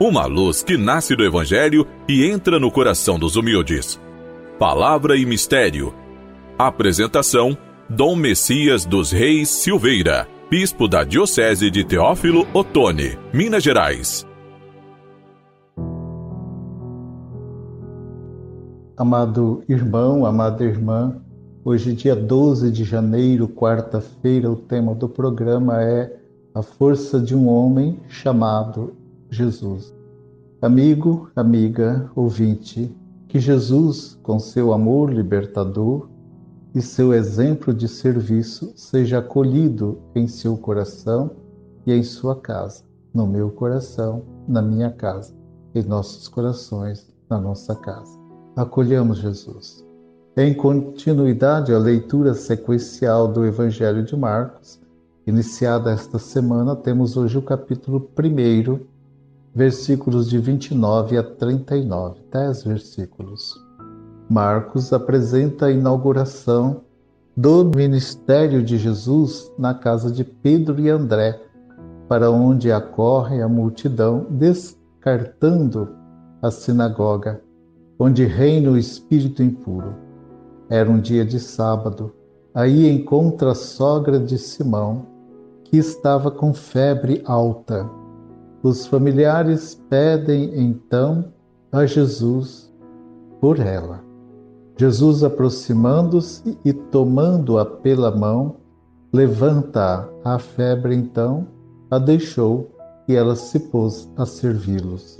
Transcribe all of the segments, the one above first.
uma luz que nasce do Evangelho e entra no coração dos humildes. Palavra e Mistério. Apresentação: Dom Messias dos Reis Silveira, Bispo da Diocese de Teófilo Otoni, Minas Gerais. Amado irmão, amada irmã, hoje, dia 12 de janeiro, quarta-feira, o tema do programa é A Força de um Homem Chamado Jesus. Amigo, amiga, ouvinte, que Jesus, com seu amor libertador e seu exemplo de serviço, seja acolhido em seu coração e em sua casa, no meu coração, na minha casa, em nossos corações, na nossa casa. Acolhamos Jesus. Em continuidade à leitura sequencial do Evangelho de Marcos, iniciada esta semana, temos hoje o capítulo 1 versículos de 29 a 39, dez versículos. Marcos apresenta a inauguração do ministério de Jesus na casa de Pedro e André, para onde acorre a multidão, descartando a sinagoga, onde reina o espírito impuro. Era um dia de sábado. Aí encontra a sogra de Simão, que estava com febre alta os familiares pedem então a Jesus por ela. Jesus, aproximando-se e tomando-a pela mão, levanta-a. A febre então a deixou e ela se pôs a servi-los.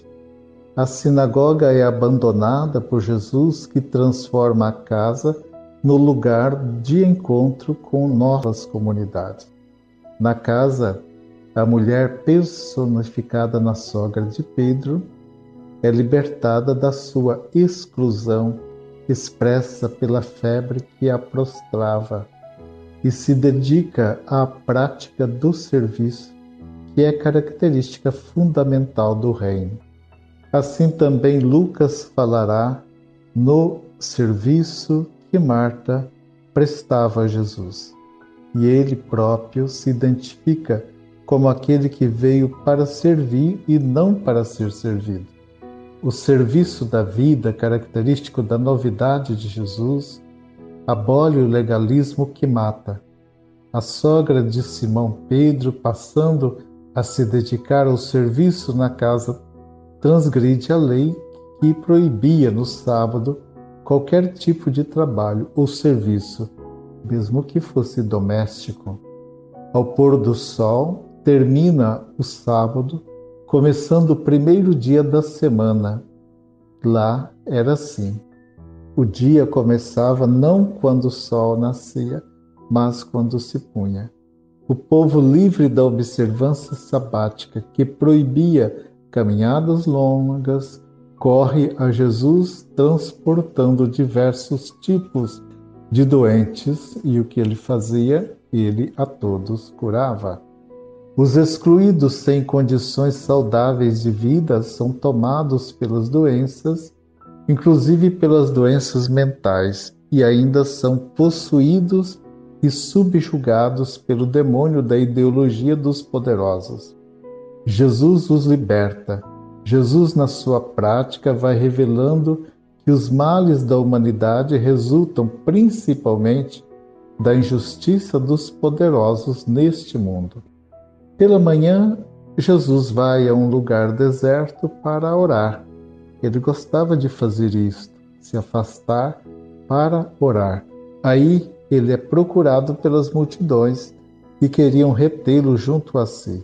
A sinagoga é abandonada por Jesus, que transforma a casa no lugar de encontro com novas comunidades. Na casa, a mulher personificada na sogra de Pedro é libertada da sua exclusão expressa pela febre que a prostrava e se dedica à prática do serviço, que é característica fundamental do reino. Assim também Lucas falará no serviço que Marta prestava a Jesus. E ele próprio se identifica como aquele que veio para servir e não para ser servido. O serviço da vida, característico da novidade de Jesus, abole o legalismo que mata. A sogra de Simão Pedro, passando a se dedicar ao serviço na casa, transgride a lei que proibia no sábado qualquer tipo de trabalho ou serviço, mesmo que fosse doméstico. Ao pôr do sol, termina o sábado, começando o primeiro dia da semana. Lá era assim. O dia começava não quando o sol nascia, mas quando se punha. O povo livre da observância sabática, que proibia caminhadas longas, corre a Jesus transportando diversos tipos de doentes e o que ele fazia, ele a todos curava. Os excluídos sem condições saudáveis de vida são tomados pelas doenças, inclusive pelas doenças mentais, e ainda são possuídos e subjugados pelo demônio da ideologia dos poderosos. Jesus os liberta. Jesus, na sua prática, vai revelando que os males da humanidade resultam principalmente da injustiça dos poderosos neste mundo. Pela manhã, Jesus vai a um lugar deserto para orar. Ele gostava de fazer isto, se afastar para orar. Aí ele é procurado pelas multidões que queriam retê-lo junto a si.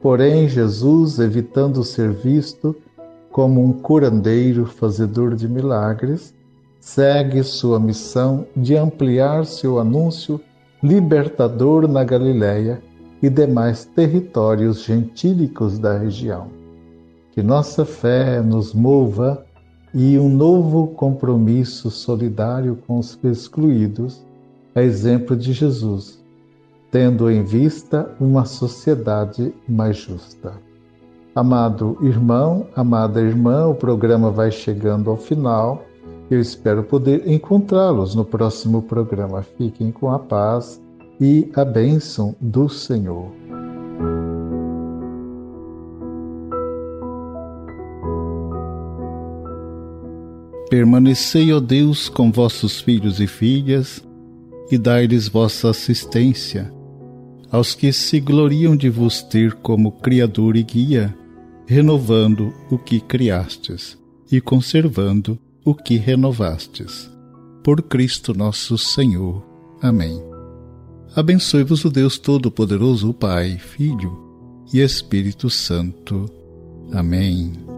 Porém, Jesus, evitando ser visto como um curandeiro fazedor de milagres, segue sua missão de ampliar seu anúncio libertador na Galiléia e demais territórios gentílicos da região. Que nossa fé nos mova e um novo compromisso solidário com os excluídos, a exemplo de Jesus, tendo em vista uma sociedade mais justa. Amado irmão, amada irmã, o programa vai chegando ao final. Eu espero poder encontrá-los no próximo programa. Fiquem com a paz e a bênção do Senhor. Permanecei, ó Deus, com vossos filhos e filhas, e dai-lhes vossa assistência. Aos que se gloriam de vos ter como Criador e Guia, renovando o que criastes e conservando o que renovastes. Por Cristo nosso Senhor. Amém. Abençoe-vos o Deus Todo-Poderoso, o Pai, Filho e Espírito Santo. Amém.